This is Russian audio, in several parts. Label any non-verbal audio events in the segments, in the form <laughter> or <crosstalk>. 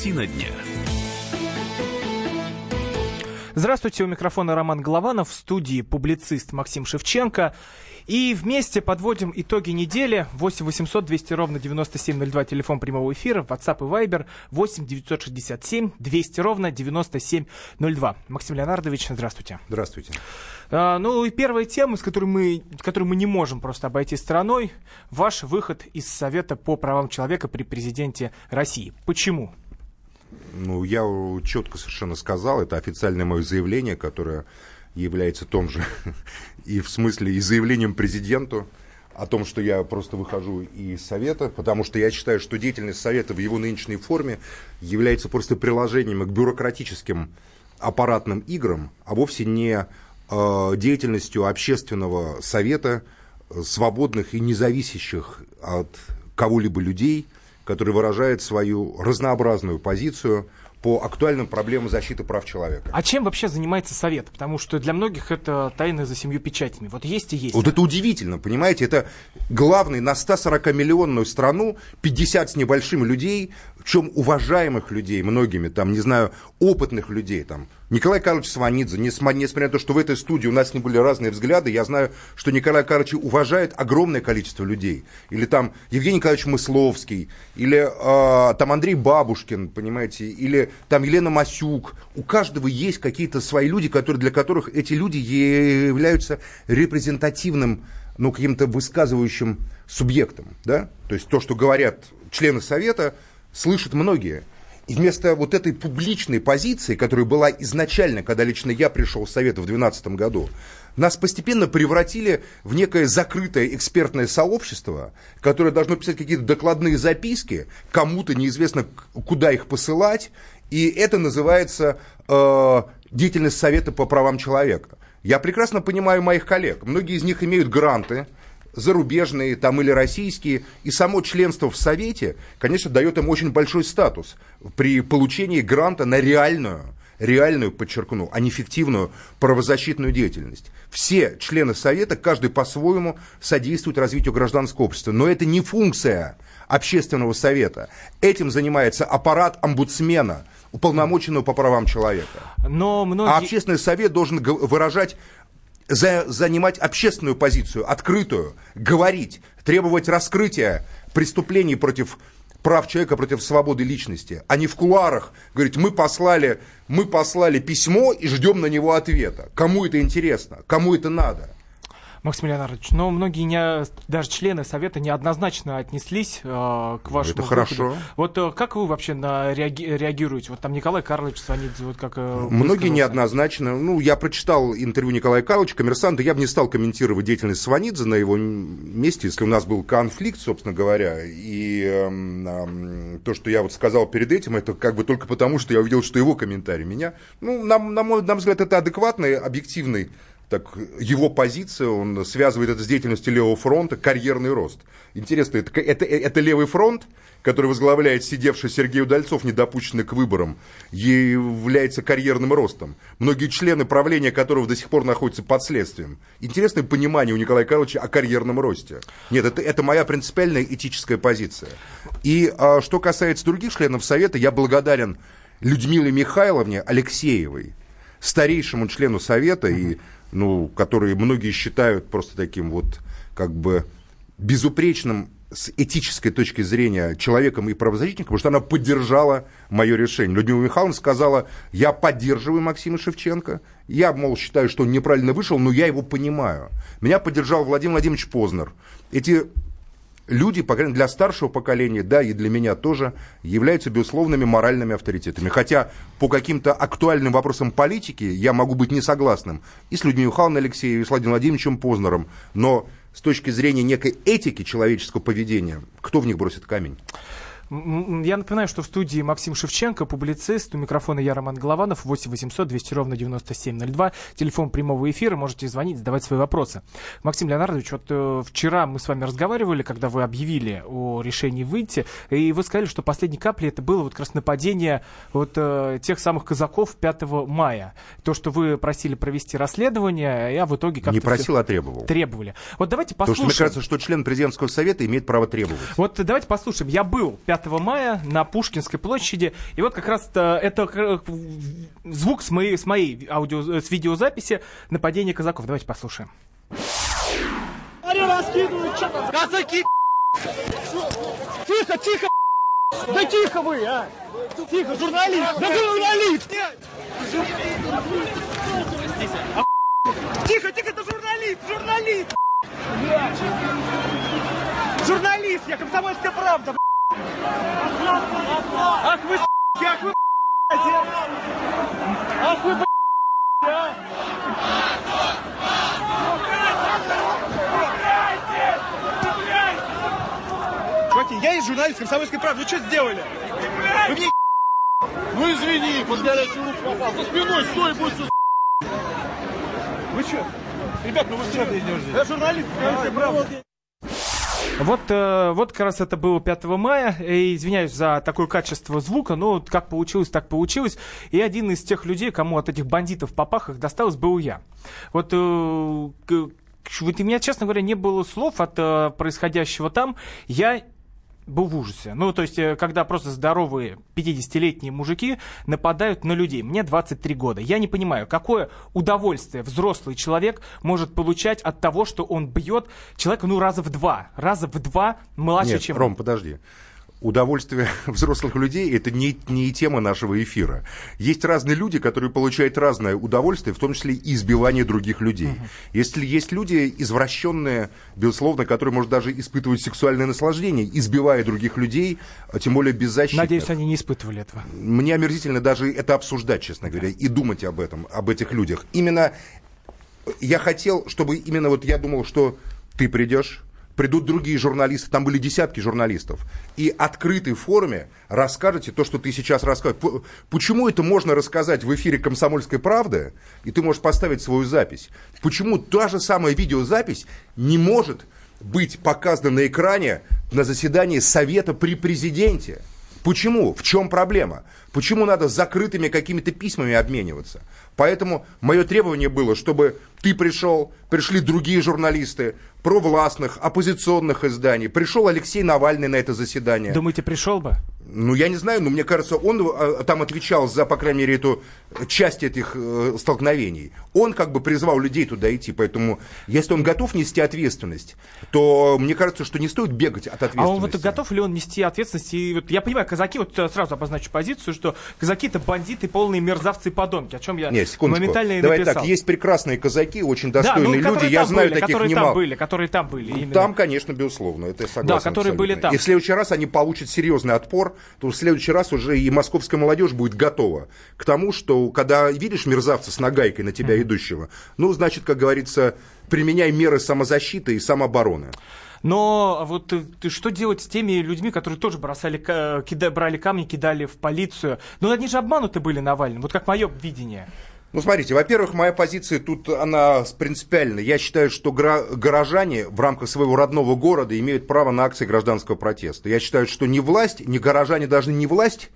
Картина дня. Здравствуйте, у микрофона Роман Голованов, в студии публицист Максим Шевченко. И вместе подводим итоги недели. 8 800 200 ровно 9702, телефон прямого эфира, WhatsApp и Viber 8 967 200 ровно 9702. Максим Леонардович, здравствуйте. Здравствуйте. А, ну и первая тема, с которой мы, которую мы не можем просто обойти стороной, ваш выход из Совета по правам человека при президенте России. Почему? Ну, я четко совершенно сказал, это официальное мое заявление, которое является том же <laughs> и в смысле и заявлением президенту о том, что я просто выхожу из Совета, потому что я считаю, что деятельность Совета в его нынешней форме является просто приложением к бюрократическим аппаратным играм, а вовсе не э, деятельностью общественного совета, э, свободных и независящих от кого-либо людей, который выражает свою разнообразную позицию – по актуальным проблемам защиты прав человека. А чем вообще занимается Совет? Потому что для многих это тайна за семью печатями. Вот есть и есть. Вот это удивительно, понимаете? Это главный на 140-миллионную страну, 50 с небольшим людей, в чем уважаемых людей, многими, там, не знаю, опытных людей, там, Николай Карлович Сванидзе, несмотря на то, что в этой студии у нас не были разные взгляды, я знаю, что Николай Карлович уважает огромное количество людей. Или там Евгений Николаевич Мысловский, или э, там Андрей Бабушкин, понимаете, или там Елена Масюк. У каждого есть какие-то свои люди, которые, для которых эти люди являются репрезентативным, ну, каким-то высказывающим субъектом, да? То есть то, что говорят члены Совета, слышат многие. И вместо вот этой публичной позиции, которая была изначально, когда лично я пришел в Совет в 2012 году, нас постепенно превратили в некое закрытое экспертное сообщество, которое должно писать какие-то докладные записки, кому-то неизвестно, куда их посылать, и это называется э, деятельность Совета по правам человека. Я прекрасно понимаю моих коллег. Многие из них имеют гранты, зарубежные там или российские, и само членство в Совете, конечно, дает им очень большой статус при получении гранта на реальную, реальную, подчеркну, а не фиктивную правозащитную деятельность. Все члены Совета, каждый по-своему содействует развитию гражданского общества, но это не функция общественного совета. Этим занимается аппарат омбудсмена, уполномоченного по правам человека. Но многие... А общественный совет должен выражать за, занимать общественную позицию, открытую, говорить, требовать раскрытия преступлений против прав человека, против свободы личности, а не в кулуарах говорить, мы послали, мы послали письмо и ждем на него ответа. Кому это интересно? Кому это надо? Максим Леонардович, но многие не, даже члены Совета неоднозначно отнеслись э, к вашему Это хорошо. Вот э, как вы вообще на, реаги, реагируете? Вот там Николай Карлович Сванидзе, вот как э, Многие неоднозначно. Ну, я прочитал интервью Николая Карловича, коммерсанта, я бы не стал комментировать деятельность Сванидзе на его месте, если у нас был конфликт, собственно говоря, и э, э, то, что я вот сказал перед этим, это как бы только потому, что я увидел, что его комментарий меня, ну, на, на мой на взгляд, это адекватный, объективный так его позиция, он связывает это с деятельностью левого фронта, карьерный рост. Интересно, это, это, это левый фронт, который возглавляет сидевший Сергей Удальцов, недопущенный к выборам, является карьерным ростом. Многие члены правления которого до сих пор находятся под следствием. Интересное понимание у Николая Карловича о карьерном росте. Нет, это, это моя принципиальная этическая позиция. И а, что касается других членов Совета, я благодарен Людмиле Михайловне Алексеевой, старейшему члену Совета и ну, которые многие считают просто таким вот как бы безупречным с этической точки зрения человеком и правозащитником, потому что она поддержала мое решение. Людмила Михайловна сказала, я поддерживаю Максима Шевченко, я, мол, считаю, что он неправильно вышел, но я его понимаю. Меня поддержал Владимир Владимирович Познер. Эти люди, по крайней мере, для старшего поколения, да, и для меня тоже, являются безусловными моральными авторитетами. Хотя по каким-то актуальным вопросам политики я могу быть не согласным и с Людмилой Михайловной Алексеевой, и с Владимиром Владимировичем Познером, но с точки зрения некой этики человеческого поведения, кто в них бросит камень? Я напоминаю, что в студии Максим Шевченко, публицист, у микрофона я Роман Голованов, 8 800 200 ровно 9702, телефон прямого эфира, можете звонить, задавать свои вопросы. Максим Леонардович, вот э, вчера мы с вами разговаривали, когда вы объявили о решении выйти, и вы сказали, что последней каплей это было вот как раз нападение вот э, тех самых казаков 5 мая. То, что вы просили провести расследование, а в итоге как-то... Не просил, а требовал. Требовали. Вот давайте послушаем. Потому что мне кажется, что член президентского совета имеет право требовать. Вот давайте послушаем. Я был 5 5 мая на Пушкинской площади. И вот как раз это звук с моей, с моей аудио, с видеозаписи нападения казаков. Давайте послушаем. Казаки! Тихо, тихо! Да тихо вы, а! Тихо, журналист! Да журналист! Тихо, тихо, это журналист! Журналист! Журналист, я комсомольская правда! Ах вы, ах вы, ах вы! Чуваки, я из журналист комсомольской правды. Ну что сделали? Вы мне <laughs> Ну извини, под горячую руку попал. За спиной стой, будь Вы что? Ребят, ну вы что? Я журналист комсомольской правды. Вот, э, вот как раз это было 5 мая. И извиняюсь за такое качество звука, но как получилось, так получилось. И один из тех людей, кому от этих бандитов в попахах досталось, был я. Вот э, у меня, честно говоря, не было слов от э, происходящего там. Я был в ужасе. Ну, то есть, э, когда просто здоровые 50-летние мужики нападают на людей. Мне 23 года. Я не понимаю, какое удовольствие взрослый человек может получать от того, что он бьет человека, ну, раза в два. Раза в два младше, Нет, чем... Ром, подожди удовольствие <laughs> взрослых людей это не, не тема нашего эфира. Есть разные люди, которые получают разное удовольствие, в том числе и избивание других людей. Uh-huh. Если есть люди извращенные, безусловно, которые, может, даже испытывают сексуальное наслаждение, избивая других людей, а тем более беззащитных. Надеюсь, они не испытывали этого. Мне омерзительно даже это обсуждать, честно говоря, и думать об этом, об этих людях. Именно я хотел, чтобы именно вот я думал, что ты придешь, придут другие журналисты, там были десятки журналистов, и открытой форме расскажете то, что ты сейчас рассказываешь. Почему это можно рассказать в эфире «Комсомольской правды», и ты можешь поставить свою запись? Почему та же самая видеозапись не может быть показана на экране на заседании Совета при президенте? Почему? В чем проблема? Почему надо закрытыми какими-то письмами обмениваться? Поэтому мое требование было, чтобы ты пришел, пришли другие журналисты, провластных, оппозиционных изданий. Пришел Алексей Навальный на это заседание. Думаете, пришел бы? Ну, я не знаю, но мне кажется, он э, там отвечал за, по крайней мере, эту часть этих э, столкновений. Он как бы призвал людей туда идти, поэтому если он готов нести ответственность, то мне кажется, что не стоит бегать от ответственности. А он вот готов ли он нести ответственность? И вот я понимаю, казаки, вот э, сразу обозначу позицию, что казаки это бандиты, полные мерзавцы и подонки, о чем я Нет, моментально и Давай написал. так, есть прекрасные казаки, очень достойные да, ну, люди, я знаю были, таких которые немало. Там были, которые там были. Именно. Там, конечно, безусловно, это я согласен. Да, которые абсолютно. были там. И в следующий раз они получат серьезный отпор, то в следующий раз уже и московская молодежь будет готова к тому, что когда видишь мерзавца с нагайкой на тебя идущего, ну, значит, как говорится, применяй меры самозащиты и самообороны. Но вот ты, ты что делать с теми людьми, которые тоже бросали, кида, брали камни, кидали в полицию? Ну, они же обмануты были Навальным, вот как мое видение. Ну, смотрите, во-первых, моя позиция тут, она принципиальна. Я считаю, что горожане в рамках своего родного города имеют право на акции гражданского протеста. Я считаю, что ни власть, ни горожане должны не власть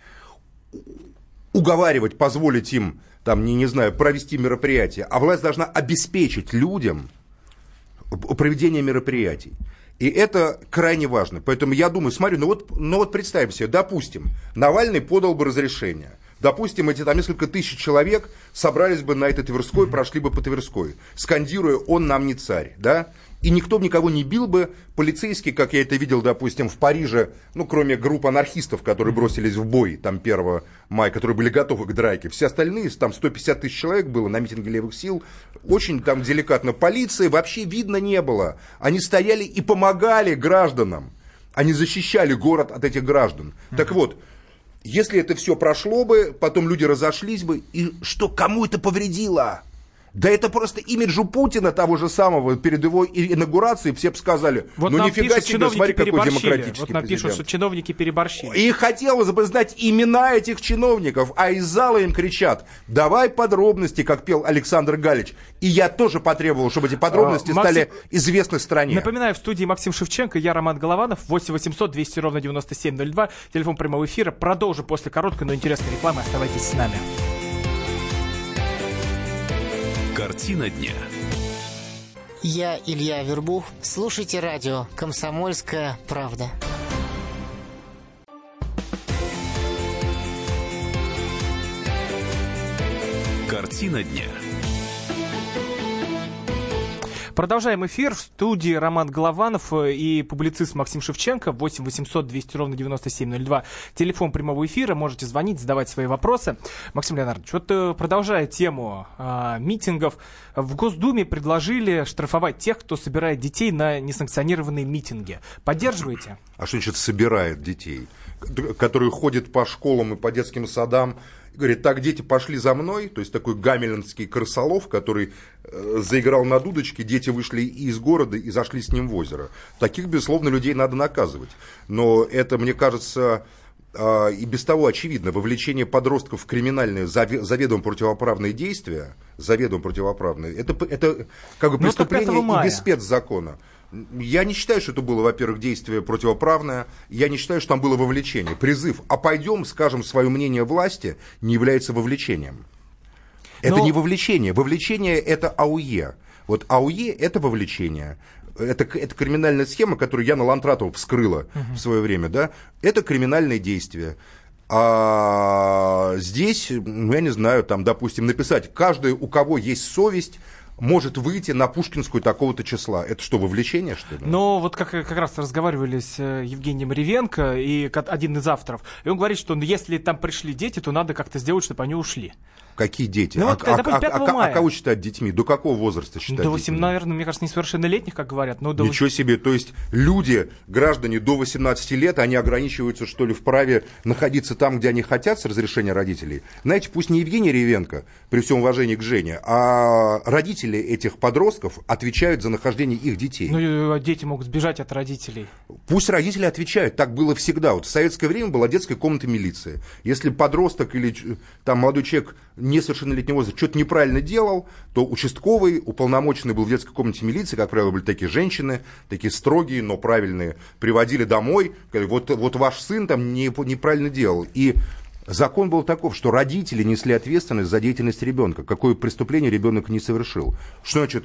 уговаривать, позволить им, там, не, не знаю, провести мероприятие, а власть должна обеспечить людям проведение мероприятий. И это крайне важно. Поэтому я думаю, смотрю, ну вот, ну вот представим себе, допустим, Навальный подал бы разрешение – Допустим, эти там несколько тысяч человек собрались бы на этой Тверской, прошли бы по Тверской, скандируя «Он нам не царь», да? И никто никого не бил бы. Полицейские, как я это видел, допустим, в Париже, ну, кроме групп анархистов, которые бросились в бой там 1 мая, которые были готовы к драке, все остальные, там 150 тысяч человек было на митинге левых сил, очень там деликатно. Полиции вообще видно не было. Они стояли и помогали гражданам. Они защищали город от этих граждан. Так вот, если это все прошло бы, потом люди разошлись бы, и что кому это повредило? Да это просто имиджу Путина того же самого перед его инаугурацией все бы сказали, вот ну нифига себе, смотри, какой демократический Вот нам пишут, что чиновники переборщили. И хотелось бы знать имена этих чиновников, а из зала им кричат, давай подробности, как пел Александр Галич. И я тоже потребовал, чтобы эти подробности а, Максим... стали известны стране. Напоминаю, в студии Максим Шевченко, я Роман Голованов, 8 800 200 ровно 9702, телефон прямого эфира. Продолжу после короткой, но интересной рекламы. Оставайтесь с нами. Картина дня. Я Илья Вербух. Слушайте радио «Комсомольская правда». Картина дня. Продолжаем эфир. В студии Роман Голованов и публицист Максим Шевченко. 8 800 200 ровно 9702. Телефон прямого эфира. Можете звонить, задавать свои вопросы. Максим Леонардович, вот э, продолжая тему а, митингов, в Госдуме предложили штрафовать тех, кто собирает детей на несанкционированные митинги. Поддерживаете? А что значит собирает детей? Которые ходят по школам и по детским садам говорит, так, дети, пошли за мной, то есть такой гамельнский крысолов, который э, заиграл на дудочке, дети вышли из города и зашли с ним в озеро. Таких, безусловно, людей надо наказывать. Но это, мне кажется, и без того очевидно, вовлечение подростков в криминальные, заведомо противоправные действия, заведомо противоправные, это, это как бы преступление и без спецзакона. Я не считаю, что это было, во-первых, действие противоправное. Я не считаю, что там было вовлечение. Призыв «а пойдем, скажем свое мнение власти» не является вовлечением. Это Но... не вовлечение. Вовлечение – это АУЕ. Вот АУЕ – это вовлечение. Это, это криминальная схема, которую Яна Лантратова вскрыла uh-huh. в свое время. Да? Это криминальное действие. А здесь, ну, я не знаю, там, допустим, написать, каждый, у кого есть совесть, может выйти на Пушкинскую такого-то числа. Это что, вовлечение, что ли? Ну, вот как, как раз разговаривали с э, Евгением Ревенко, и один из авторов, и он говорит, что ну, если там пришли дети, то надо как-то сделать, чтобы они ушли. Какие дети? Ну, а, вот, а, допустим, 5 а, мая. а кого считать детьми? До какого возраста считать До 8, детьми? наверное, мне кажется, несовершеннолетних, как говорят. Но до... Ничего себе, то есть люди, граждане до 18 лет, они ограничиваются, что ли, в праве находиться там, где они хотят, с разрешения родителей. Знаете, пусть не Евгений Ревенко, при всем уважении к Жене, а родители этих подростков отвечают за нахождение их детей. Ну, а дети могут сбежать от родителей. Пусть родители отвечают, так было всегда. Вот в советское время была детская комната милиции. Если подросток или там молодой человек несовершеннолетнего возраста что-то неправильно делал, то участковый, уполномоченный был в детской комнате милиции, как правило, были такие женщины, такие строгие, но правильные, приводили домой, говорили, вот, вот ваш сын там не, неправильно делал. И Закон был таков, что родители несли ответственность за деятельность ребенка, какое преступление ребенок не совершил. Что значит,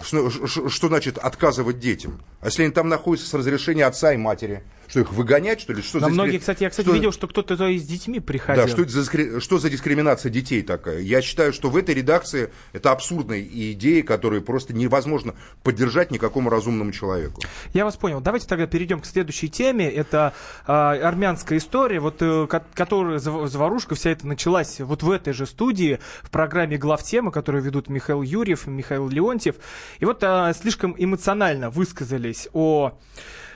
что, что значит отказывать детям? А если они там находятся с разрешения отца и матери? Что их выгонять, что ли? Что Но за многие, кстати, я, кстати, что... видел, что кто-то и с детьми приходил. Да, что, это за, что за дискриминация детей такая? Я считаю, что в этой редакции это абсурдные идеи, которые просто невозможно поддержать никакому разумному человеку. Я вас понял. Давайте тогда перейдем к следующей теме. Это э, армянская история, вот, э, которая заварушка вся это началась вот в этой же студии, в программе «Главтема», которую ведут Михаил Юрьев и Михаил Леонтьев. И вот э, слишком эмоционально высказались о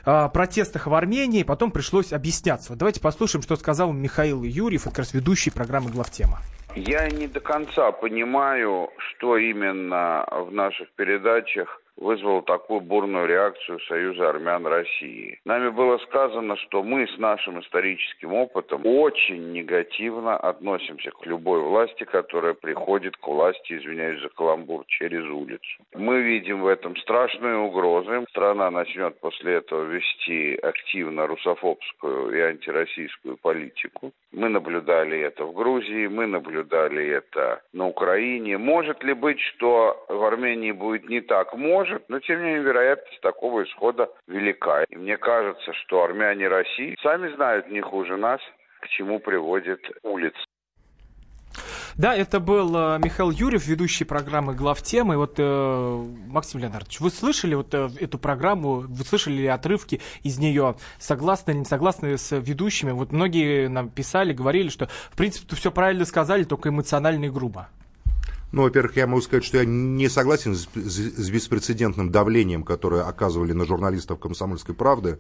э, протестах в Армении, потом пришлось объясняться. Вот давайте послушаем, что сказал Михаил Юрьев, это как раз ведущий программы «Главтема». Я не до конца понимаю, что именно в наших передачах вызвало такую бурную реакцию Союза армян России. Нами было сказано, что мы с нашим историческим опытом очень негативно относимся к любой власти, которая приходит к власти, извиняюсь за каламбур, через улицу. Мы видим в этом страшные угрозы. Страна начнет после этого вести активно русофобскую и антироссийскую политику. Мы наблюдали это в Грузии, мы наблюдали это на Украине. Может ли быть, что в Армении будет не так? Может но тем не менее вероятность такого исхода велика. И мне кажется, что армяне России сами знают не хуже нас, к чему приводит улица. Да, это был э, Михаил Юрьев, ведущий программы «Главтемы». Вот, э, Максим Леонардович, вы слышали вот э, эту программу, вы слышали ли отрывки из нее, согласны не согласны с ведущими? Вот многие нам писали, говорили, что, в принципе, все правильно сказали, только эмоционально и грубо. Ну, во-первых, я могу сказать, что я не согласен с, с беспрецедентным давлением, которое оказывали на журналистов «Комсомольской правды».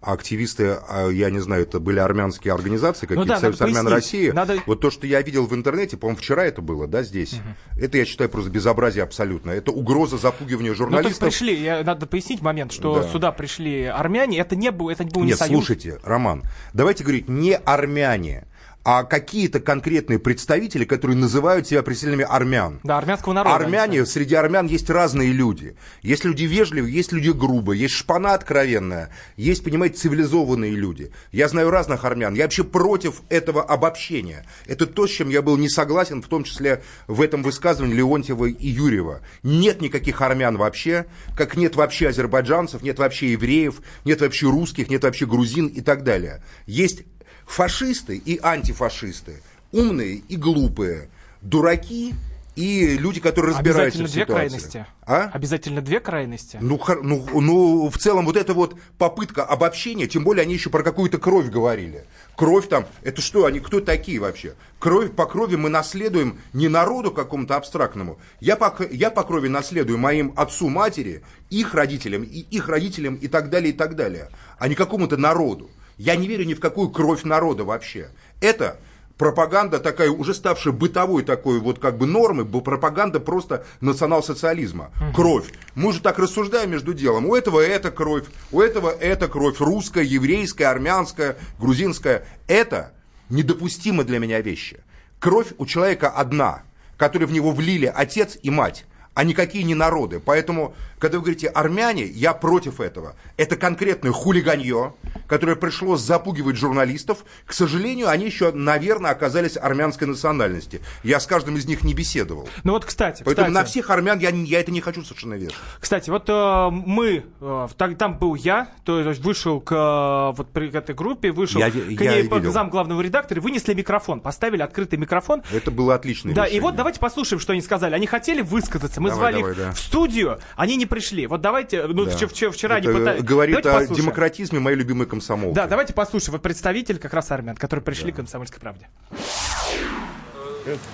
Активисты, а, я не знаю, это были армянские организации, какие-то ну, да, Союз армян России. Надо... Вот то, что я видел в интернете, по-моему, вчера это было, да, здесь, угу. это, я считаю, просто безобразие абсолютно. Это угроза запугивания журналистов. Ну, то пришли, я, надо пояснить момент, что да. сюда пришли армяне, это не был, это был не Нет, союз. слушайте, Роман, давайте говорить не армяне, а какие-то конкретные представители, которые называют себя представителями армян. Да, армянского народа. Армяне, среди армян есть разные люди. Есть люди вежливые, есть люди грубые, есть шпана откровенная, есть, понимаете, цивилизованные люди. Я знаю разных армян. Я вообще против этого обобщения. Это то, с чем я был не согласен, в том числе в этом высказывании Леонтьева и Юрьева. Нет никаких армян вообще, как нет вообще азербайджанцев, нет вообще евреев, нет вообще русских, нет вообще грузин и так далее. Есть фашисты и антифашисты, умные и глупые, дураки и люди, которые разбираются Обязательно в две ситуации. крайности. А? Обязательно две крайности. Ну, ну, ну, в целом, вот эта вот попытка обобщения, тем более они еще про какую-то кровь говорили. Кровь там, это что, они кто такие вообще? Кровь, по крови мы наследуем не народу какому-то абстрактному. Я по, я по крови наследую моим отцу, матери, их родителям, и их родителям и так далее, и так далее. А не какому-то народу. Я не верю ни в какую кровь народа вообще. Это пропаганда такая, уже ставшая бытовой такой вот как бы нормой, бо- пропаганда просто национал-социализма. Кровь. Мы же так рассуждаем между делом. У этого это кровь, у этого это кровь. Русская, еврейская, армянская, грузинская. Это недопустимы для меня вещи. Кровь у человека одна, которую в него влили отец и мать а никакие не народы. Поэтому, когда вы говорите армяне, я против этого. Это конкретное хулиганье, которое пришло запугивать журналистов. К сожалению, они еще, наверное, оказались армянской национальности. Я с каждым из них не беседовал. Ну вот, кстати, Поэтому кстати, на всех армян я, я это не хочу совершенно вешать. Кстати, вот э, мы, э, там был я, то есть вышел к э, вот при этой группе, вышел Я к ней я по- видел. зам главного редактора, вынесли микрофон, поставили открытый микрофон. Это было отличное Да, и решение. вот давайте послушаем, что они сказали. Они хотели высказаться, мы Давай, звали давай, их да. в студию, они не пришли. Вот давайте, ну Да. вчера, вчера, Это они пытались. говорит Давайте о послушаем. демократизме моей любимой комсомолки. Да, давайте послушаем. Вот представитель как раз армян, которые пришли к комсомольской правде.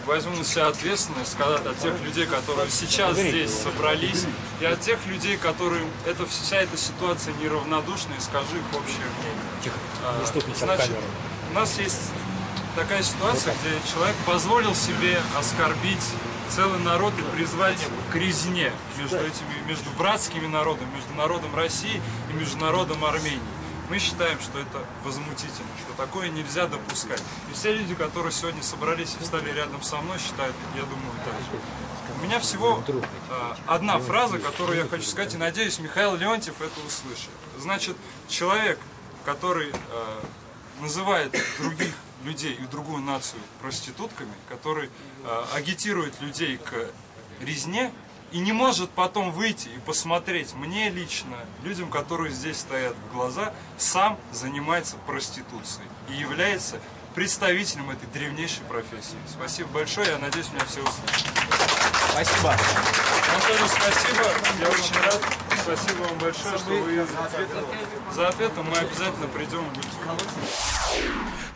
возьму на себя ответственность сказать от тех людей, которые сейчас здесь собрались, и от тех людей, которым эта, вся эта ситуация неравнодушна, и скажу их общее мнение. А, Значит, у нас есть такая ситуация, где человек позволил себе оскорбить целый народ и призвать к резне между этими, между братскими народами, между народом России и между народом Армении. Мы считаем, что это возмутительно, что такое нельзя допускать. И все люди, которые сегодня собрались и встали рядом со мной, считают, я думаю, так же. У меня всего а, одна фраза, которую я хочу сказать, и надеюсь, Михаил Леонтьев это услышит. Значит, человек, который а, называет других людей и другую нацию проститутками, который а, агитирует людей к резне и не может потом выйти и посмотреть мне лично, людям, которые здесь стоят в глаза, сам занимается проституцией и является представителем этой древнейшей профессии. Спасибо большое, я надеюсь, меня все услышат. Спасибо. Вам тоже спасибо, я очень рад. Спасибо вам большое, что вы за ответом мы обязательно придем и будем.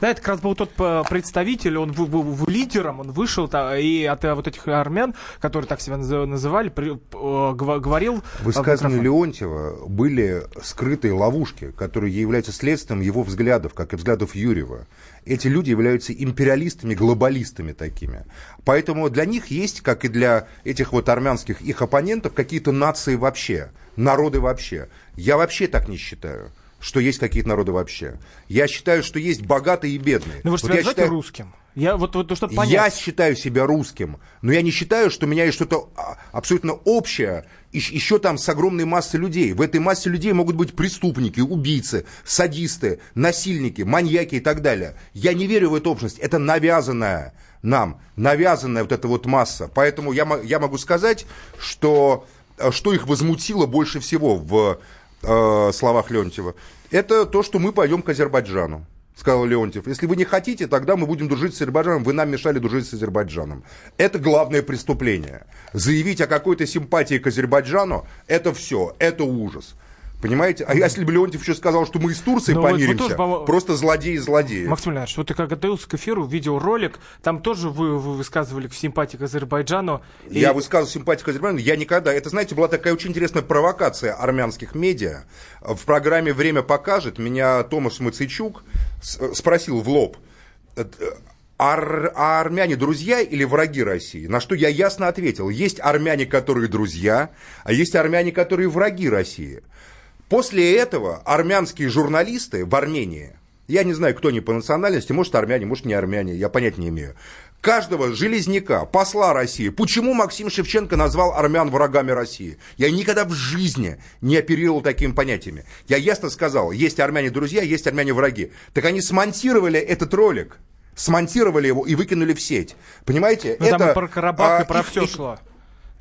Да, это как раз был тот э, представитель, он был, был- был лидером, он вышел и от э, вот этих армян, которые так себя наз- называли, при- э, говорил... В в высказывании микрофон. Леонтьева были скрытые ловушки, которые являются следствием его взглядов, как и взглядов Юрьева. Эти люди являются империалистами, глобалистами такими. Поэтому для них есть, как и для этих вот армянских их оппонентов, какие-то нации вообще, народы вообще. Я вообще так не считаю что есть какие-то народы вообще. Я считаю, что есть богатые и бедные. Ну вы же Вот себя я считаю- русским. Я вот, вот чтобы понять. я считаю себя русским, но я не считаю, что у меня есть что-то а, абсолютно общее ещ- еще там с огромной массой людей. В этой массе людей могут быть преступники, убийцы, садисты, насильники, маньяки и так далее. Я не верю в эту общность. Это навязанная нам, навязанная вот эта вот масса. Поэтому я, я могу сказать, что, э, что их возмутило больше всего в э, словах Леонтьева. Это то, что мы пойдем к Азербайджану сказал Леонтьев. Если вы не хотите, тогда мы будем дружить с Азербайджаном. Вы нам мешали дружить с Азербайджаном. Это главное преступление. Заявить о какой-то симпатии к Азербайджану, это все, это ужас. Понимаете? А если бы Леонтьев еще сказал, что мы и с Турцией Ну, вот помиримся, тоже, по- просто злодеи злодеи. Максим Леонидович, вот ты как готовился к эфиру, видеоролик, там тоже вы, вы высказывали симпатии к Азербайджану. И- Я высказывал симпатию к Азербайджану. Я никогда... Это, знаете, была такая очень интересная провокация армянских медиа. В программе «Время покажет» меня Томас Мацейчук с- спросил в лоб, э, ар- а армяне друзья или враги России? На что я ясно ответил. Есть армяне, которые друзья, а есть армяне, которые враги России. После этого армянские журналисты в Армении, я не знаю, кто они по национальности, может армяне, может не армяне, я понять не имею, каждого железняка, посла России, почему Максим Шевченко назвал армян врагами России? Я никогда в жизни не оперировал такими понятиями. Я ясно сказал, есть армяне друзья, есть армяне враги. Так они смонтировали этот ролик, смонтировали его и выкинули в сеть. Понимаете? Ну, там Это, и про Карабах, а, и про их- все их- шло.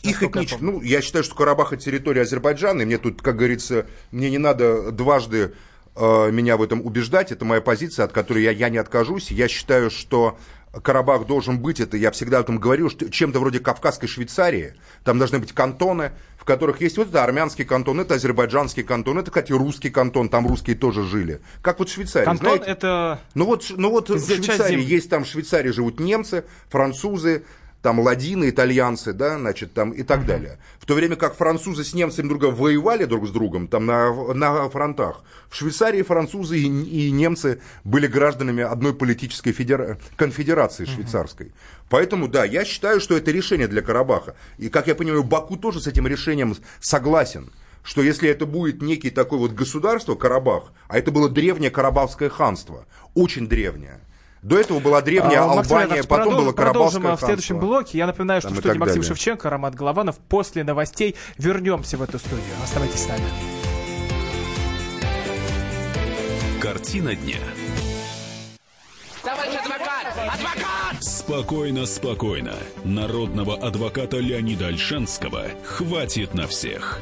Их насколько я этнич... помню. Ну, я считаю, что Карабах это территория Азербайджана, и мне тут, как говорится, мне не надо дважды э, меня в этом убеждать. Это моя позиция, от которой я, я не откажусь. Я считаю, что Карабах должен быть, это я всегда о этом говорил, что чем-то вроде Кавказской Швейцарии. Там должны быть кантоны, в которых есть вот это армянский кантон, это азербайджанский кантон, это, кстати, русский кантон, там русские тоже жили. Как вот в Швейцарии, Кантон знаете? это... Ну вот, ну вот в Швейцарии есть там в Швейцарии живут немцы, французы, там ладины, итальянцы, да, значит, там и так далее. В то время как французы с немцами друг друга воевали друг с другом, там на, на фронтах, в Швейцарии французы и, и немцы были гражданами одной политической федера- конфедерации швейцарской. Поэтому, да, я считаю, что это решение для Карабаха. И, как я понимаю, Баку тоже с этим решением согласен что если это будет некий такой вот государство, Карабах, а это было древнее Карабахское ханство, очень древнее. До этого была древняя А, Максим Албания, Леонидович, потом продол- было продолжим Карабахское а, в следующем ханство. блоке. Я напоминаю, что Там в студии Максим далее. Шевченко, Роман Голованов. После новостей вернемся в эту студию. Оставайтесь с нами. Картина дня. Товарищ адвокат! Адвокат! Спокойно, спокойно. Народного адвоката Леонида Альшанского хватит на всех.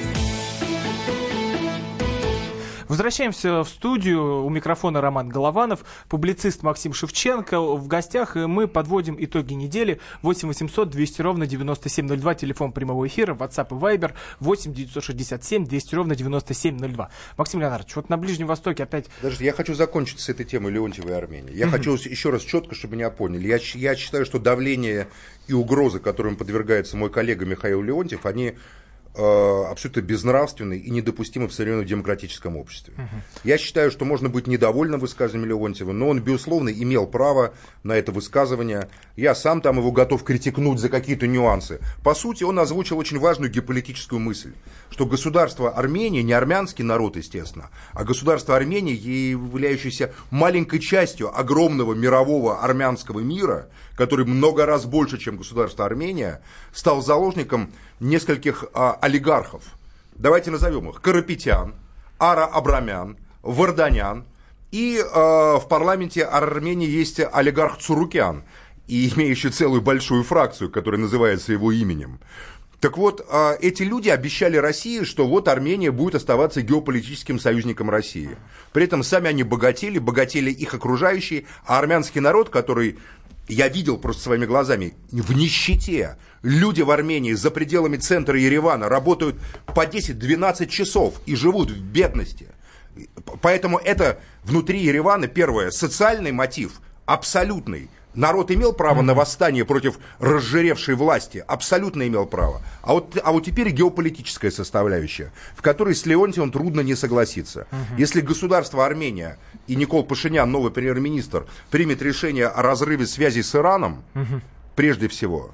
Возвращаемся в студию. У микрофона Роман Голованов, публицист Максим Шевченко. В гостях и мы подводим итоги недели. 8 800 200 ровно 9702. Телефон прямого эфира. WhatsApp и Viber 8 967 200 ровно 9702. Максим Леонардович, вот на Ближнем Востоке опять... Подожди, я хочу закончить с этой темой Леонтьевой Армении. Я хочу еще раз четко, чтобы меня поняли. Я, я считаю, что давление и угрозы, которым подвергается мой коллега Михаил Леонтьев, они э, абсолютно безнравственны и недопустимы в современном демократическом обществе. Я считаю, что можно быть недовольным высказыванием Леонтьева, но он, безусловно, имел право на это высказывание. Я сам там его готов критикнуть за какие-то нюансы. По сути, он озвучил очень важную геополитическую мысль, что государство Армения, не армянский народ, естественно, а государство Армения, являющееся маленькой частью огромного мирового армянского мира, который много раз больше, чем государство Армения, стал заложником нескольких а, олигархов. Давайте назовем их. Карапетян, Ара Абрамян, Варданян. И э, в парламенте Армении есть олигарх Цурукян, и имеющий целую большую фракцию, которая называется его именем. Так вот, а, эти люди обещали России, что вот Армения будет оставаться геополитическим союзником России. При этом сами они богатели, богатели их окружающие, а армянский народ, который я видел просто своими глазами, в нищете. Люди в Армении за пределами центра Еревана работают по 10-12 часов и живут в бедности. Поэтому это внутри Еревана, первое, социальный мотив, абсолютный. Народ имел право на восстание против разжиревшей власти, абсолютно имел право. А вот, а вот теперь геополитическая составляющая, в которой с Леонтьевым трудно не согласиться. Если государство Армения и Никол Пашинян, новый премьер-министр, примет решение о разрыве связи с Ираном, прежде всего,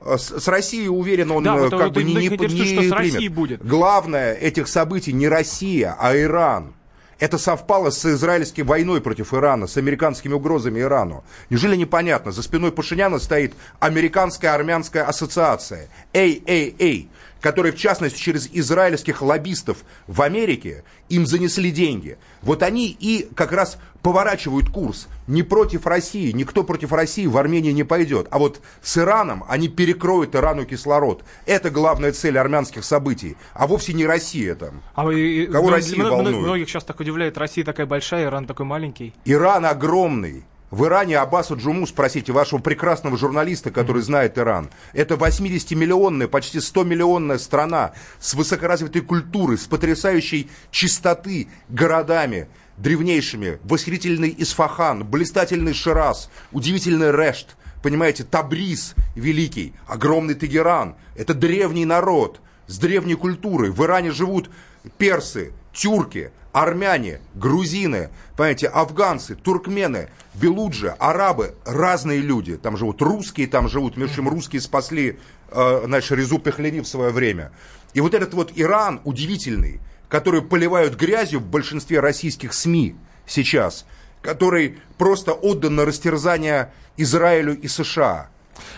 э, с, с Россией, уверен, он Да, э, вот, как вот бы не, не, не что с примет. Будет. Главное этих событий не Россия, а Иран. Это совпало с израильской войной против Ирана, с американскими угрозами Ирану. Неужели непонятно? За спиной Пашиняна стоит Американская армянская ассоциация, AAA, которая, в частности, через израильских лоббистов в Америке им занесли деньги. Вот они и как раз поворачивают курс. Не против России, никто против России в Армении не пойдет. А вот с Ираном они перекроют Ирану кислород. Это главная цель армянских событий. А вовсе не Россия там. А вы- Кого Россия мно- волнует? Многих сейчас так удивляет, Россия такая большая, Иран такой маленький. Иран огромный. В Иране Аббаса Джуму, спросите, вашего прекрасного журналиста, который знает Иран. Это 80-миллионная, почти 100-миллионная страна с высокоразвитой культурой, с потрясающей чистоты городами, древнейшими. Восхитительный Исфахан, блистательный Шираз, удивительный Решт, понимаете, Табриз великий, огромный Тегеран. Это древний народ с древней культурой. В Иране живут персы, тюрки, армяне, грузины, понимаете, афганцы, туркмены, белуджи, арабы, разные люди. Там живут русские, там живут, между прочим, русские спасли, э, значит, Резу Пехлеви в свое время. И вот этот вот Иран удивительный, который поливают грязью в большинстве российских СМИ сейчас, который просто отдан на растерзание Израилю и США.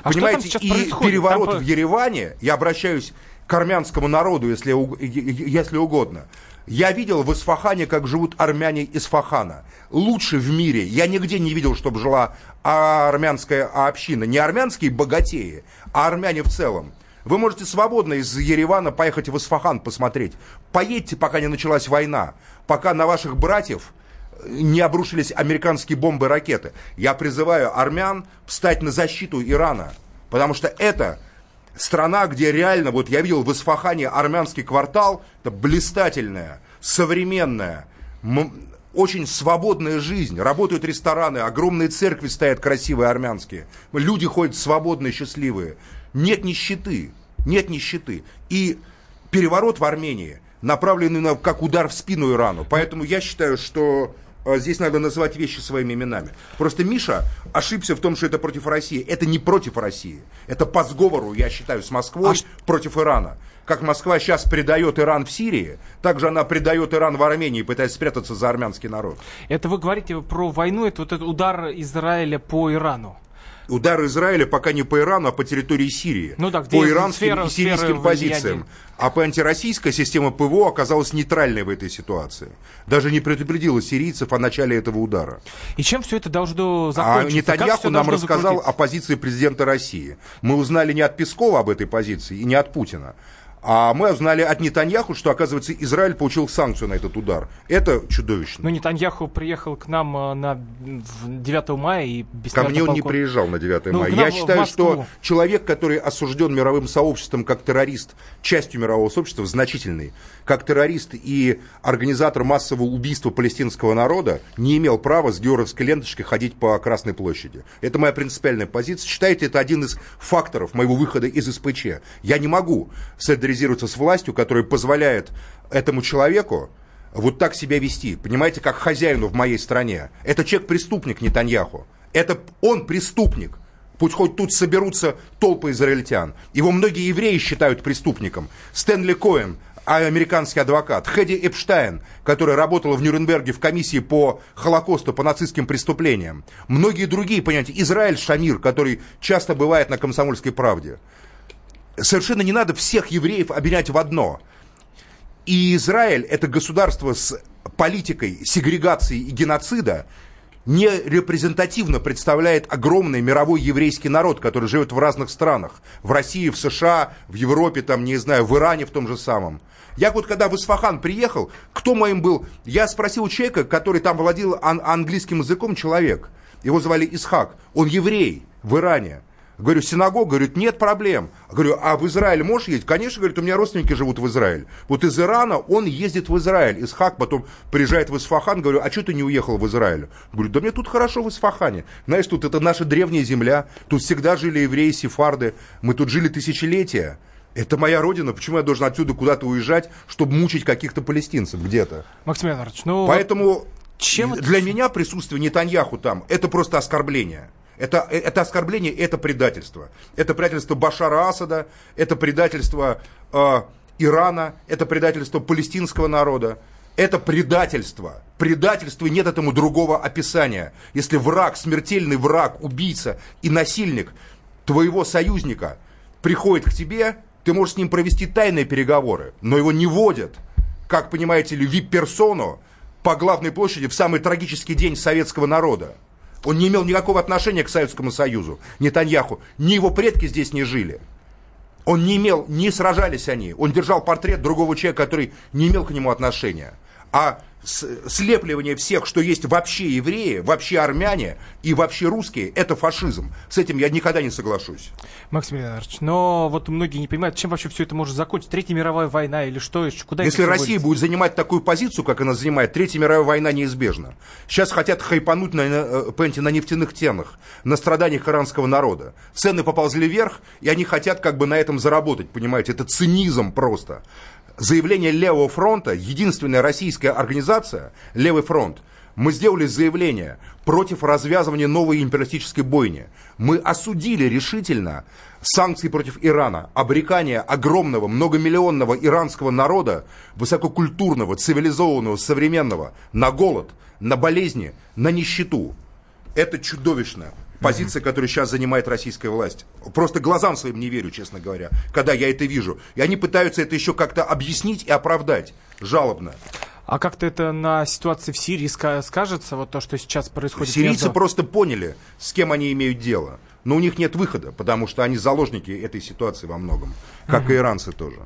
А Понимаете, и происходит? переворот Там по- в Ереване, я обращаюсь к армянскому народу, если, если угодно, Я видел в Исфахане, как живут армяне Исфахана. Лучше в мире. Я нигде не видел, чтобы жила армянская община. Не армянские богатеи, а армяне в целом. Вы можете свободно из Еревана поехать в Исфахан посмотреть. Поедьте, пока не началась война. Пока на ваших братьев не обрушились американские бомбы и ракеты. Я призываю армян встать на защиту Ирана. Потому что это страна, где реально, вот я видел в Исфахане армянский квартал, это блистательная, современная, очень свободная жизнь. Работают рестораны, огромные церкви стоят красивые армянские. Люди ходят свободные, счастливые. Нет нищеты, нет нищеты. И переворот в Армении направленный на, как удар в спину Ирану. Поэтому я считаю, что здесь надо называть вещи своими именами. Просто Миша ошибся в том, что это против России. Это не против России. Это по сговору, я считаю, с Москвой а против Ирана. Как Москва сейчас предает Иран в Сирии, так же она предает Иран в Армении, пытаясь спрятаться за армянский народ. Это вы говорите про войну, это вот этот удар Израиля по Ирану удар Израиля пока не по Ирану, а по территории Сирии. Ну, так, по иранским сфера, и сирийским позициям. А по антироссийская система ПВО оказалась нейтральной в этой ситуации. Даже не предупредила сирийцев о начале этого удара. И чем все это должно а закончиться? А Нетаньяху нам рассказал о позиции президента России. Мы узнали не от Пескова об этой позиции и не от Путина, а мы узнали от Нетаньяху, что, оказывается, Израиль получил санкцию на этот удар. Это чудовищно. Ну, Нетаньяху приехал к нам э, на 9 мая и без Ко мне он не приезжал на 9 ну, мая. Я считаю, что человек, который осужден мировым сообществом как террорист, частью мирового сообщества, значительный, как террорист и организатор массового убийства палестинского народа, не имел права с георгиевской ленточкой ходить по Красной площади. Это моя принципиальная позиция. Считайте, это один из факторов моего выхода из СПЧ. Я не могу солидаризироваться солидаризироваться с властью, которая позволяет этому человеку вот так себя вести, понимаете, как хозяину в моей стране. Это человек-преступник Нетаньяху. Это он преступник. Пусть хоть тут соберутся толпы израильтян. Его многие евреи считают преступником. Стэнли Коэн, американский адвокат, Хэдди Эпштайн, которая работала в Нюрнберге в комиссии по Холокосту, по нацистским преступлениям. Многие другие, понимаете, Израиль Шамир, который часто бывает на «Комсомольской правде» совершенно не надо всех евреев обвинять в одно. И Израиль – это государство с политикой сегрегации и геноцида, не репрезентативно представляет огромный мировой еврейский народ, который живет в разных странах. В России, в США, в Европе, там, не знаю, в Иране в том же самом. Я вот когда в Исфахан приехал, кто моим был? Я спросил у человека, который там владел ан- английским языком, человек. Его звали Исхак. Он еврей в Иране. Говорю, синагога? Говорит, нет проблем. Говорю, а в Израиль можешь ездить? Конечно, говорит, у меня родственники живут в Израиле. Вот из Ирана он ездит в Израиль. Из Хак потом приезжает в Исфахан. Говорю, а что ты не уехал в Израиль? Говорю, да мне тут хорошо в Исфахане. Знаешь, тут это наша древняя земля. Тут всегда жили евреи, сефарды. Мы тут жили тысячелетия. Это моя родина, почему я должен отсюда куда-то уезжать, чтобы мучить каких-то палестинцев где-то? Максим Иванович, ну... Поэтому чем для меня присутствие Нетаньяху там, это просто оскорбление. Это, это оскорбление, это предательство. Это предательство Башара Асада, это предательство э, Ирана, это предательство палестинского народа. Это предательство. Предательство, нет этому другого описания. Если враг, смертельный враг, убийца и насильник твоего союзника приходит к тебе, ты можешь с ним провести тайные переговоры, но его не водят, как, понимаете ли, вип-персону по главной площади в самый трагический день советского народа. Он не имел никакого отношения к Советскому Союзу, Нетаньяху. Ни его предки здесь не жили. Он не имел, не сражались они. Он держал портрет другого человека, который не имел к нему отношения. А слепливание всех, что есть вообще евреи, вообще армяне и вообще русские, это фашизм. С этим я никогда не соглашусь. Максим Леонидович, но вот многие не понимают, чем вообще все это может закончиться. Третья мировая война или что? Куда Если Россия будет занимать такую позицию, как она занимает, Третья мировая война неизбежна. Сейчас хотят хайпануть на, э, понимаете, на нефтяных ценах, на страданиях иранского народа. Цены поползли вверх, и они хотят как бы на этом заработать, понимаете? Это цинизм просто заявление Левого фронта, единственная российская организация, Левый фронт, мы сделали заявление против развязывания новой империалистической бойни. Мы осудили решительно санкции против Ирана, обрекание огромного, многомиллионного иранского народа, высококультурного, цивилизованного, современного, на голод, на болезни, на нищету. Это чудовищно. Позиция, которую сейчас занимает российская власть. Просто глазам своим не верю, честно говоря, когда я это вижу. И они пытаются это еще как-то объяснить и оправдать жалобно. А как-то это на ситуации в Сирии скажется, вот то, что сейчас происходит? Сирийцы между... просто поняли, с кем они имеют дело. Но у них нет выхода, потому что они заложники этой ситуации во многом, как угу. и иранцы тоже.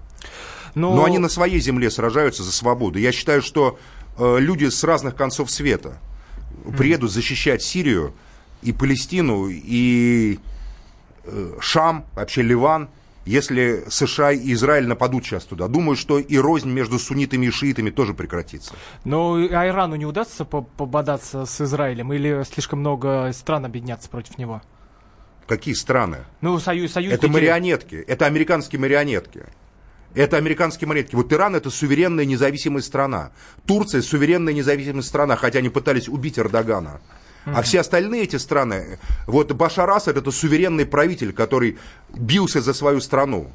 Но... Но они на своей земле сражаются за свободу. Я считаю, что э, люди с разных концов света приедут защищать Сирию и Палестину, и э, Шам, вообще Ливан, если США и Израиль нападут сейчас туда. Думаю, что и рознь между суннитами и шиитами тоже прекратится. Но а Ирану не удастся пободаться с Израилем или слишком много стран объединяться против него? Какие страны? Ну, союз, союз Это марионетки, это американские марионетки. Это американские марионетки. Вот Иран это суверенная независимая страна. Турция суверенная независимая страна, хотя они пытались убить Эрдогана. Mm-hmm. А все остальные эти страны, вот Башар Асад это суверенный правитель, который бился за свою страну,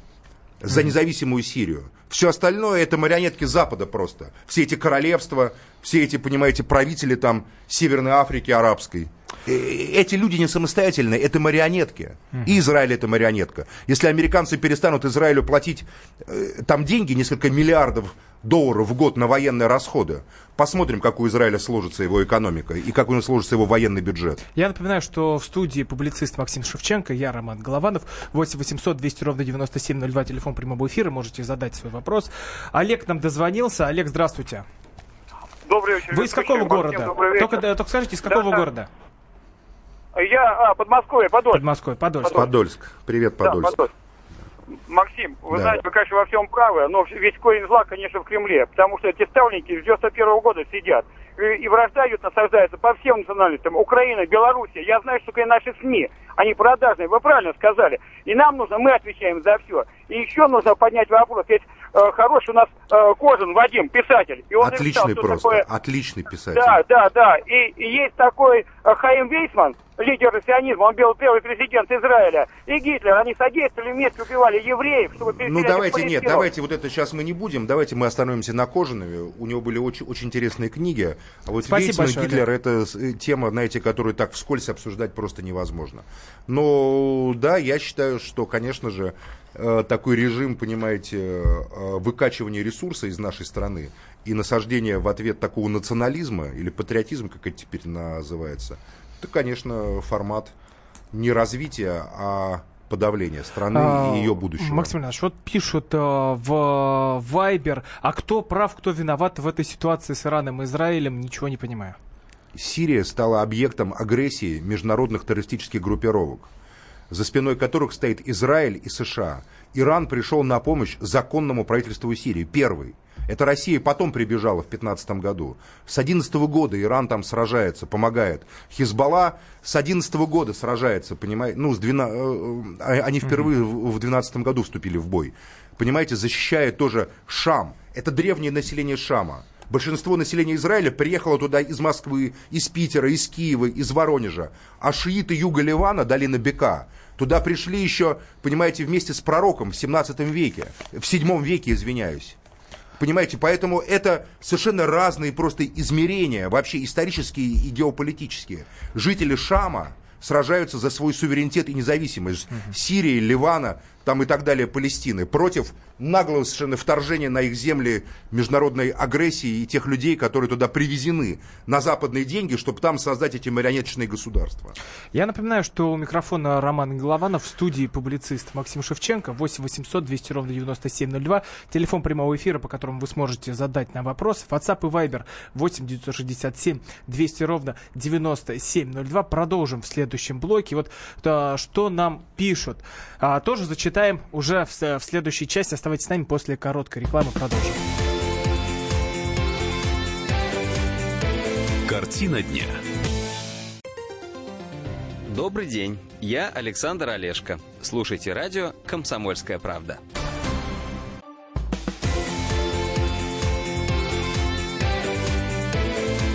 за независимую Сирию. Все остальное это марионетки Запада просто. Все эти королевства, все эти, понимаете, правители там Северной Африки арабской. Э, эти люди не самостоятельные, это марионетки. И Израиль это марионетка. Если американцы перестанут Израилю платить э, там деньги, несколько миллиардов долларов в год на военные расходы, посмотрим, как у Израиля сложится его экономика и как у него сложится его военный бюджет. Я напоминаю, что в студии публицист Максим Шевченко, я Роман Голованов, 8 800 200 ровно 9702, телефон прямого эфира, можете задать свой вопрос. Олег нам дозвонился. Олег, здравствуйте. Добрый вечер. Вы из какого города? Только, только скажите, из какого да, города? Я, а, Подмосковье, Подольск. Подмосковье, Подольск. Подольск. Привет, Подольск. Да, Подольск. Максим, вы да. знаете, вы, конечно, во всем правы, но весь корень зла, конечно, в Кремле, потому что эти ставники с 91 -го года сидят. И, и вражда идет, насаждается по всем национальностям. Украина, Белоруссия. Я знаю, что наши СМИ, они продажные, вы правильно сказали. И нам нужно, мы отвечаем за все. И еще нужно поднять вопрос. Ведь хороший у нас э, Кожин Вадим, писатель. И он Отличный написал, просто, такое... отличный писатель. Да, да, да. И, и есть такой э, Хаим Вейсман, лидер сионизма, он был первый президент Израиля. И Гитлер, они содействовали вместе, убивали евреев, чтобы Ну давайте, нет, давайте вот это сейчас мы не будем. Давайте мы остановимся на Кожинове. У него были очень, очень интересные книги. А вот Спасибо Вейсман и Гитлер это э, тема, знаете, которую так вскользь обсуждать просто невозможно. Но да, я считаю, что, конечно же, э, такой режим, понимаете, э, выкачивания ресурса из нашей страны и насаждения в ответ такого национализма или патриотизма, как это теперь называется, это, конечно, формат не развития, а подавления страны а, и ее будущего. Максим Ильич, вот пишут э, в Вайбер, а кто прав, кто виноват в этой ситуации с Ираном и Израилем, ничего не понимаю. Сирия стала объектом агрессии международных террористических группировок, за спиной которых стоит Израиль и США. Иран пришел на помощь законному правительству Сирии, первый – это Россия потом прибежала в 2015 году. С 2011 года Иран там сражается, помогает. Хизбалла с 2011 года сражается, понимаете? Ну, с 12, э, э, они впервые в 2012 году вступили в бой. Понимаете, защищая тоже Шам. Это древнее население Шама. Большинство населения Израиля приехало туда из Москвы, из Питера, из Киева, из Воронежа. А шииты юга Ливана, долина Бека, туда пришли еще, понимаете, вместе с пророком в 17 веке, в 7 веке, извиняюсь. Понимаете, поэтому это совершенно разные просто измерения, вообще исторические и геополитические. Жители Шама сражаются за свой суверенитет и независимость. Сирии, Ливана, там и так далее, Палестины, против наглого совершенно вторжения на их земли международной агрессии и тех людей, которые туда привезены на западные деньги, чтобы там создать эти марионеточные государства. Я напоминаю, что у микрофона Роман Голованов, в студии публицист Максим Шевченко, 8 800 200 ровно 9702, телефон прямого эфира, по которому вы сможете задать нам вопросы, WhatsApp и Viber 8 967 200 ровно 9702. Продолжим в следующем блоке. Вот то, что нам пишут. А, тоже зачитаю читаем уже в, в следующей части. Оставайтесь с нами после короткой рекламы. Продолжим. Картина дня. Добрый день, я Александр Олешко. Слушайте радио «Комсомольская правда».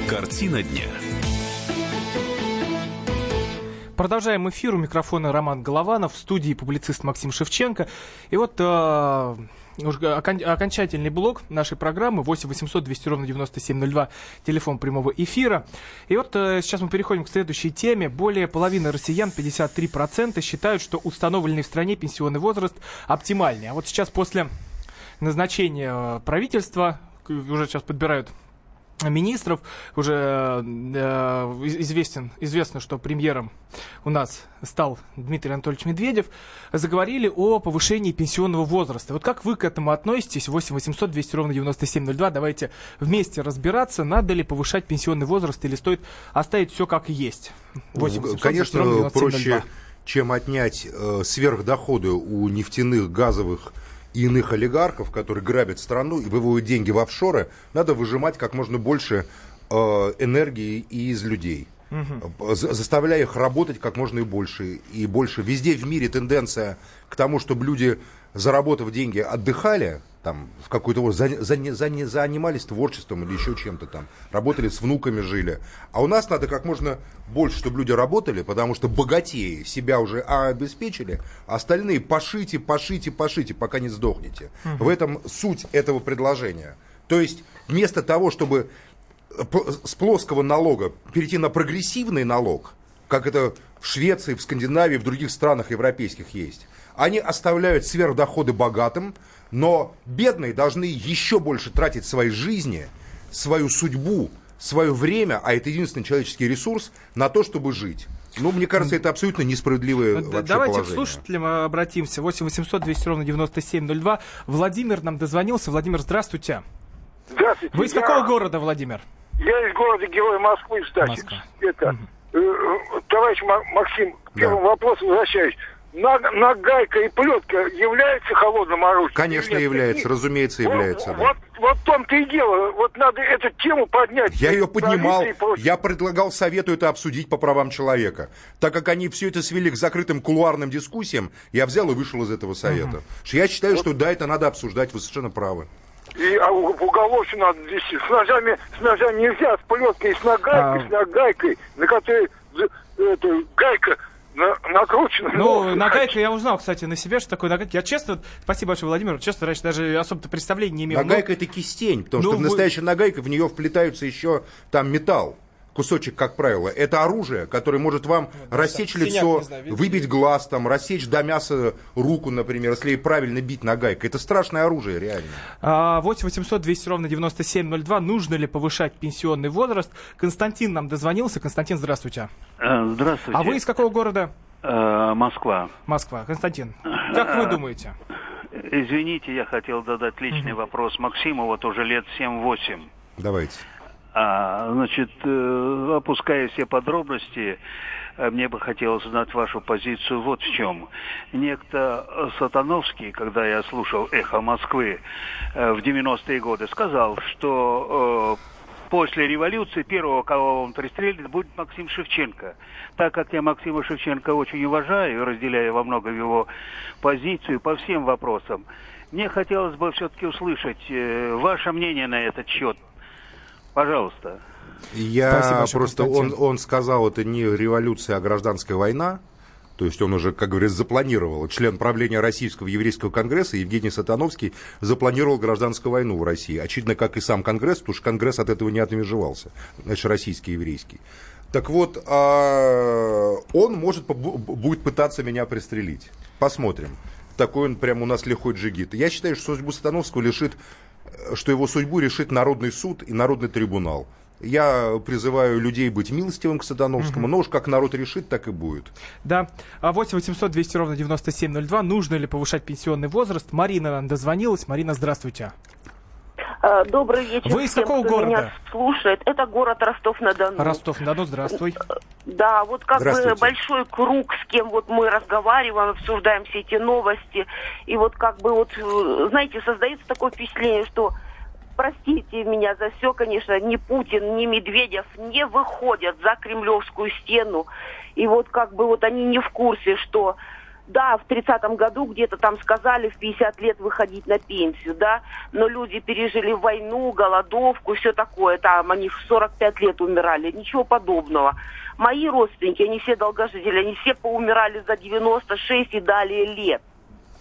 Картина дня. Продолжаем эфир. У микрофона Роман Голованов, в студии публицист Максим Шевченко. И вот э, уже окончательный блок нашей программы 8 800 200 ровно 9702, телефон прямого эфира. И вот э, сейчас мы переходим к следующей теме. Более половины россиян, 53%, считают, что установленный в стране пенсионный возраст оптимальный. А вот сейчас после назначения правительства, уже сейчас подбирают министров. Уже э, известен, известно, что премьером у нас стал Дмитрий Анатольевич Медведев. Заговорили о повышении пенсионного возраста. Вот как вы к этому относитесь? 8 800 200 ровно 9702. Давайте вместе разбираться, надо ли повышать пенсионный возраст или стоит оставить все как есть. 8 800 Конечно, проще, чем отнять э, сверхдоходы у нефтяных, газовых и иных олигархов, которые грабят страну и выводят деньги в офшоры, надо выжимать как можно больше э, энергии из людей. Угу. Заставляя их работать как можно и больше. И больше. Везде в мире тенденция к тому, чтобы люди, заработав деньги, отдыхали, там, в какой-то за, за, за, занимались творчеством или еще чем-то там, работали с внуками, жили. А у нас надо как можно больше, чтобы люди работали, потому что богатеи себя уже обеспечили, а остальные пошите, пошите, пошите, пока не сдохнете. Угу. В этом суть этого предложения. То есть вместо того, чтобы с плоского налога перейти на прогрессивный налог, как это в Швеции, в Скандинавии, в других странах европейских есть, они оставляют сверхдоходы богатым, но бедные должны еще больше тратить своей жизни, свою судьбу, свое время, а это единственный человеческий ресурс, на то, чтобы жить. Ну, мне кажется, это абсолютно несправедливое вообще Давайте положение. к слушателям обратимся. 8 800 200 ровно 9702. Владимир нам дозвонился. Владимир, здравствуйте. Здравствуйте. Вы из я... какого города, Владимир? Я из города Героя Москвы, Стасик. Москва. Это, угу. товарищ Максим, к первому да. вопросу возвращаюсь нагайка и плетка является холодным оружием? Конечно, является, разумеется, является. Вот, да. вот, вот в том-то и дело. Вот надо эту тему поднять. Я ее поднимал. Я предлагал Совету это обсудить по правам человека. Так как они все это свели к закрытым кулуарным дискуссиям, я взял и вышел из этого Совета. Угу. Я считаю, вот. что да, это надо обсуждать, вы совершенно правы. И а уголовщину надо вести. С ножами, с ножами нельзя, с плеткой, с нагайкой, а... с нагайкой, на которой это, гайка на, накручено. Ну, нагайка я узнал, кстати, на себе, что такое нагайка. Я честно, спасибо большое, Владимир, честно, раньше даже особо представления не имел. Нагайка но... это кистень, потому ну, что вы... настоящая нагайка, в нее вплетаются еще там металл кусочек, как правило, это оружие, которое может вам ну, рассечь лицо, знаю, выбить глаз, там, рассечь до мяса руку, например, если правильно бить нагайкой. Это страшное оружие, реально. 8 800 200 ровно 9702. Нужно ли повышать пенсионный возраст? Константин нам дозвонился. Константин, здравствуйте. Э, здравствуйте. А вы из какого города? Э, Москва. Москва. Константин, как вы думаете? Извините, я хотел задать личный вопрос Максиму, вот уже лет 7-8. Давайте. А, значит, э, опуская все подробности, э, мне бы хотелось знать вашу позицию вот в чем. Некто Сатановский, когда я слушал «Эхо Москвы» э, в 90-е годы, сказал, что после революции первого, кого он пристрелит, будет Максим Шевченко. Так как я Максима Шевченко очень уважаю и разделяю во многом его позицию по всем вопросам, мне хотелось бы все-таки услышать ваше мнение на этот счет. Пожалуйста. Я Спасибо просто, он, он сказал, это не революция, а гражданская война. То есть он уже, как говорится, запланировал. Член правления Российского еврейского конгресса Евгений Сатановский запланировал гражданскую войну в России. Очевидно, как и сам конгресс, потому что конгресс от этого не отмежевался. Значит, российский, еврейский. Так вот, а, он может, будет пытаться меня пристрелить. Посмотрим. Такой он прямо у нас лихой джигит. Я считаю, что судьбу Сатановского лишит что его судьбу решит Народный суд и Народный трибунал. Я призываю людей быть милостивым к Садановскому, угу. но уж как народ решит, так и будет. Да. 8 800 200 ровно 9702. Нужно ли повышать пенсионный возраст? Марина нам дозвонилась. Марина, здравствуйте. А, добрый вечер. Вы из какого города? Меня слушает. Это город Ростов-на-Дону. Ростов-на-Дону, здравствуй. Да, вот как бы большой круг, с кем вот мы разговариваем, обсуждаем все эти новости. И вот как бы вот, э, знаете, создается такое впечатление, что простите меня за все, конечно, ни Путин, ни Медведев не выходят за кремлевскую стену. И вот как бы вот они не в курсе, что да, в 30-м году где-то там сказали в 50 лет выходить на пенсию, да, но люди пережили войну, голодовку, все такое, там они в 45 лет умирали, ничего подобного. Мои родственники, они все долгожители, они все поумирали за 96 и далее лет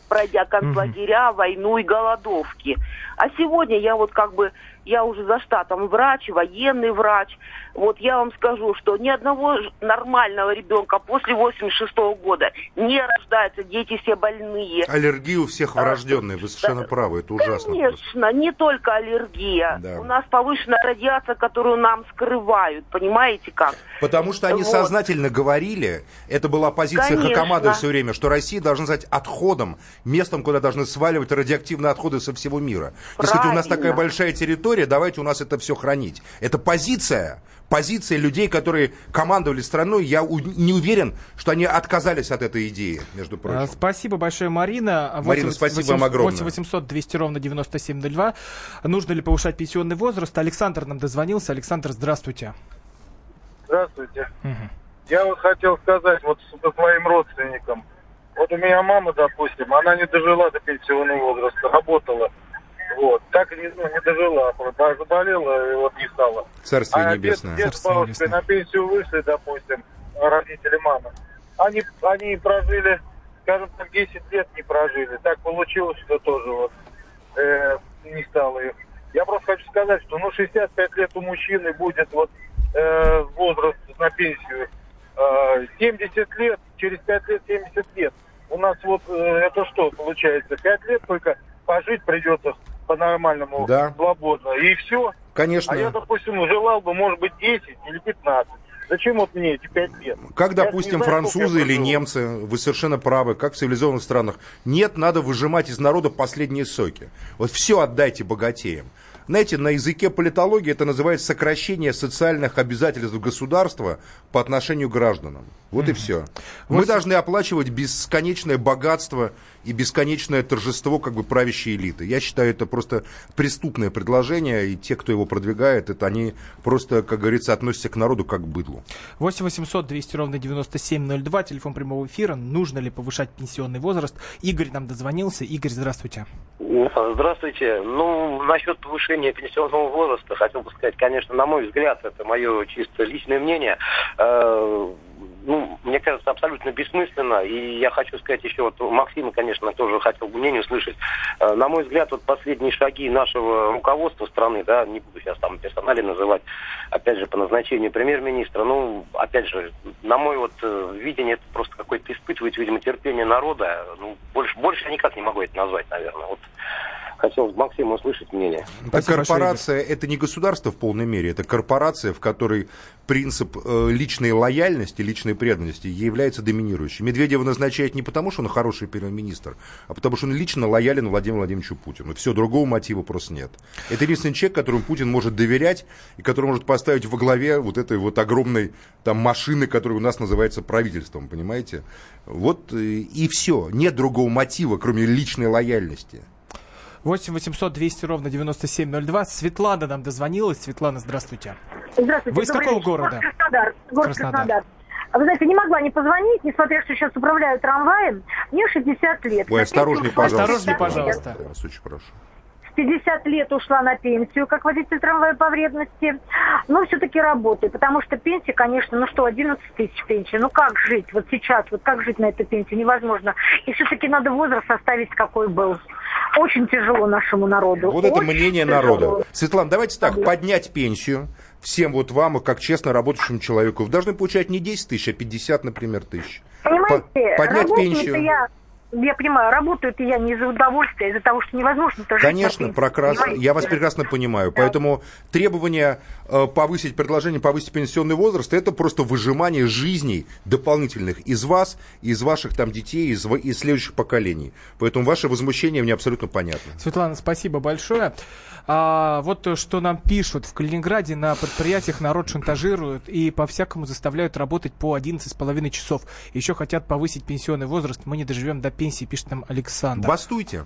пройдя концлагеря, mm-hmm. войну и голодовки. А сегодня я вот как бы я уже за штатом врач, военный врач. Вот я вам скажу, что ни одного нормального ребенка после 86 -го года не рождаются, дети все больные. Аллергия у всех врожденная, вы совершенно правы, это ужасно. Конечно, просто. не только аллергия. Да. У нас повышенная радиация, которую нам скрывают, понимаете как? Потому что они вот. сознательно говорили, это была позиция Конечно. Хакамада все время, что Россия должна стать отходом, местом, куда должны сваливать радиоактивные отходы со всего мира. Дескать, у нас такая большая территория, история, давайте у нас это все хранить. Это позиция, позиция людей, которые командовали страной. Я у, не уверен, что они отказались от этой идеи, между прочим. А, спасибо большое, Марина. 8, Марина, спасибо 8, вам огромное. 8 800 200 ровно 9702. Нужно ли повышать пенсионный возраст? Александр нам дозвонился. Александр, здравствуйте. Здравствуйте. Угу. Я вот хотел сказать вот своим родственникам. Вот у меня мама, допустим, она не дожила до пенсионного возраста, работала. Вот. Так и не, ну, не дожила, заболела и вот не стала. Царствие а небесное. Дед, дед с бабушкой на пенсию вышли, допустим, родители мамы. Они, они прожили, скажем так, 10 лет не прожили. Так получилось, что тоже вот э, не стало их. Я просто хочу сказать, что ну 65 лет у мужчины будет вот э, возраст на пенсию. Э, 70 лет, через 5 лет 70 лет. У нас вот э, это что получается? 5 лет только пожить придется по-нормальному, да. свободно, и все. Конечно. А я, допустим, желал бы, может быть, 10 или 15. Зачем вот мне эти 5 лет? Как, допустим, знаю, французы или немцы, вы совершенно правы, как в цивилизованных странах. Нет, надо выжимать из народа последние соки. Вот все отдайте богатеям. Знаете, на языке политологии это называется сокращение социальных обязательств государства по отношению к гражданам. Вот mm-hmm. и все. Мы вот... должны оплачивать бесконечное богатство и бесконечное торжество как бы правящей элиты. Я считаю, это просто преступное предложение, и те, кто его продвигает, это они просто, как говорится, относятся к народу как к быдлу. 8 800 200 ровно 9702, телефон прямого эфира. Нужно ли повышать пенсионный возраст? Игорь нам дозвонился. Игорь, здравствуйте. Здравствуйте. Ну, насчет повышения пенсионного возраста, хотел бы сказать, конечно, на мой взгляд, это мое чисто личное мнение, э, ну, мне кажется, абсолютно бессмысленно. И я хочу сказать еще, вот Максима, конечно, тоже хотел бы мнение услышать. Э, на мой взгляд, вот последние шаги нашего руководства страны, да, не буду сейчас там персонали называть, опять же, по назначению премьер-министра, ну, опять же, на мой вот э, видение, это просто какое-то испытывать, видимо, терпение народа. Ну, больше, больше я никак не могу это назвать, наверное. Вот хотел Максима услышать мнение. Так корпорация – это не государство в полной мере, это корпорация, в которой принцип э, личной лояльности, личной преданности является доминирующим. Медведева назначает не потому, что он хороший премьер-министр, а потому, что он лично лоялен Владимиру Владимировичу Путину. Все, другого мотива просто нет. Это единственный человек, которому Путин может доверять и который может поставить во главе вот этой вот огромной там машины, которая у нас называется правительством, понимаете? Вот э, и все. Нет другого мотива, кроме личной лояльности. 8 800 200 ровно 9702. Светлана нам дозвонилась. Светлана, здравствуйте. Здравствуйте. Вы из какого вечер. города? Город Краснодар. Город Краснодар. Краснодар. Вы знаете, не могла не позвонить, несмотря что сейчас управляю трамваем. Мне 60 лет. Ой, осторожней, пожалуйста. Осторожней, пожалуйста. Я вас очень прошу. 50 лет ушла на пенсию, как водитель трамвая по вредности, но все-таки работаю, потому что пенсия, конечно, ну что, 11 тысяч пенсии, ну как жить вот сейчас, вот как жить на этой пенсии, невозможно. И все-таки надо возраст оставить, какой был. Очень тяжело нашему народу. Вот это мнение тяжело. народа. Светлана, давайте так, поднять пенсию всем вот вам, как честно работающему человеку. Вы должны получать не 10 тысяч, а 50, например, тысяч. Понимаете, поднять пенсию. Я я понимаю, работаю я не из-за удовольствия, а из-за того, что невозможно жить. Конечно, прекрасно. Я вас прекрасно понимаю. Да. Поэтому требование э, повысить предложение, повысить пенсионный возраст, это просто выжимание жизней дополнительных из вас, из ваших там детей, из, из следующих поколений. Поэтому ваше возмущение мне абсолютно понятно. Светлана, спасибо большое. А, вот что нам пишут. В Калининграде на предприятиях народ шантажируют и по-всякому заставляют работать по 11,5 часов. Еще хотят повысить пенсионный возраст. Мы не доживем до пенсии, пишет нам Александр. Бастуйте.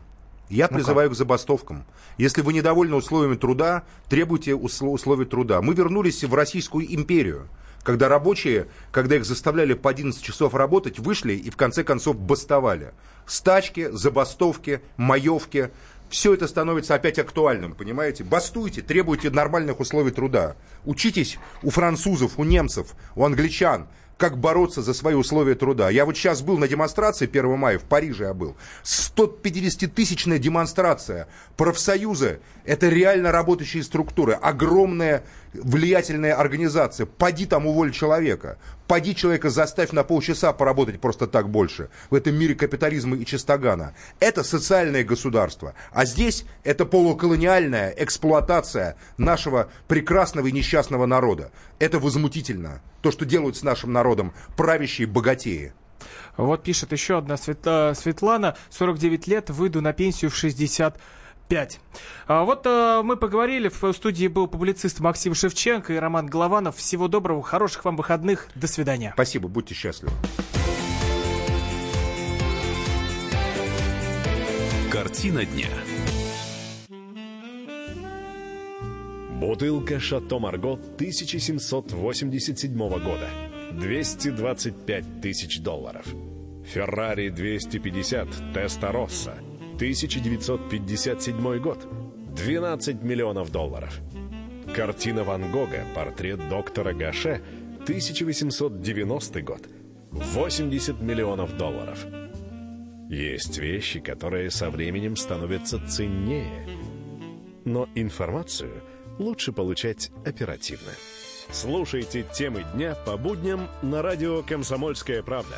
Я ну призываю как? к забастовкам. Если вы недовольны условиями труда, требуйте условий труда. Мы вернулись в Российскую империю когда рабочие, когда их заставляли по 11 часов работать, вышли и в конце концов бастовали. Стачки, забастовки, маевки, все это становится опять актуальным, понимаете? Бастуйте, требуйте нормальных условий труда. Учитесь у французов, у немцев, у англичан, как бороться за свои условия труда. Я вот сейчас был на демонстрации 1 мая, в Париже я был. 150-тысячная демонстрация. Профсоюзы – это реально работающие структуры. Огромная влиятельная организация. Поди там уволь человека. Поди человека заставь на полчаса поработать просто так больше. В этом мире капитализма и чистогана. Это социальное государство. А здесь это полуколониальная эксплуатация нашего прекрасного и несчастного народа. Это возмутительно. То, что делают с нашим народом правящие богатеи. Вот пишет еще одна Светлана, 49 лет, выйду на пенсию в 60 5. А вот а, мы поговорили, в студии был публицист Максим Шевченко и Роман Голованов. Всего доброго, хороших вам выходных, до свидания. Спасибо, будьте счастливы. Картина дня. Бутылка «Шато Марго» 1787 года. 225 тысяч долларов. «Феррари 250» Теста Росса 1957 год. 12 миллионов долларов. Картина Ван Гога «Портрет доктора Гаше» 1890 год. 80 миллионов долларов. Есть вещи, которые со временем становятся ценнее. Но информацию лучше получать оперативно. Слушайте темы дня по будням на радио «Комсомольская правда».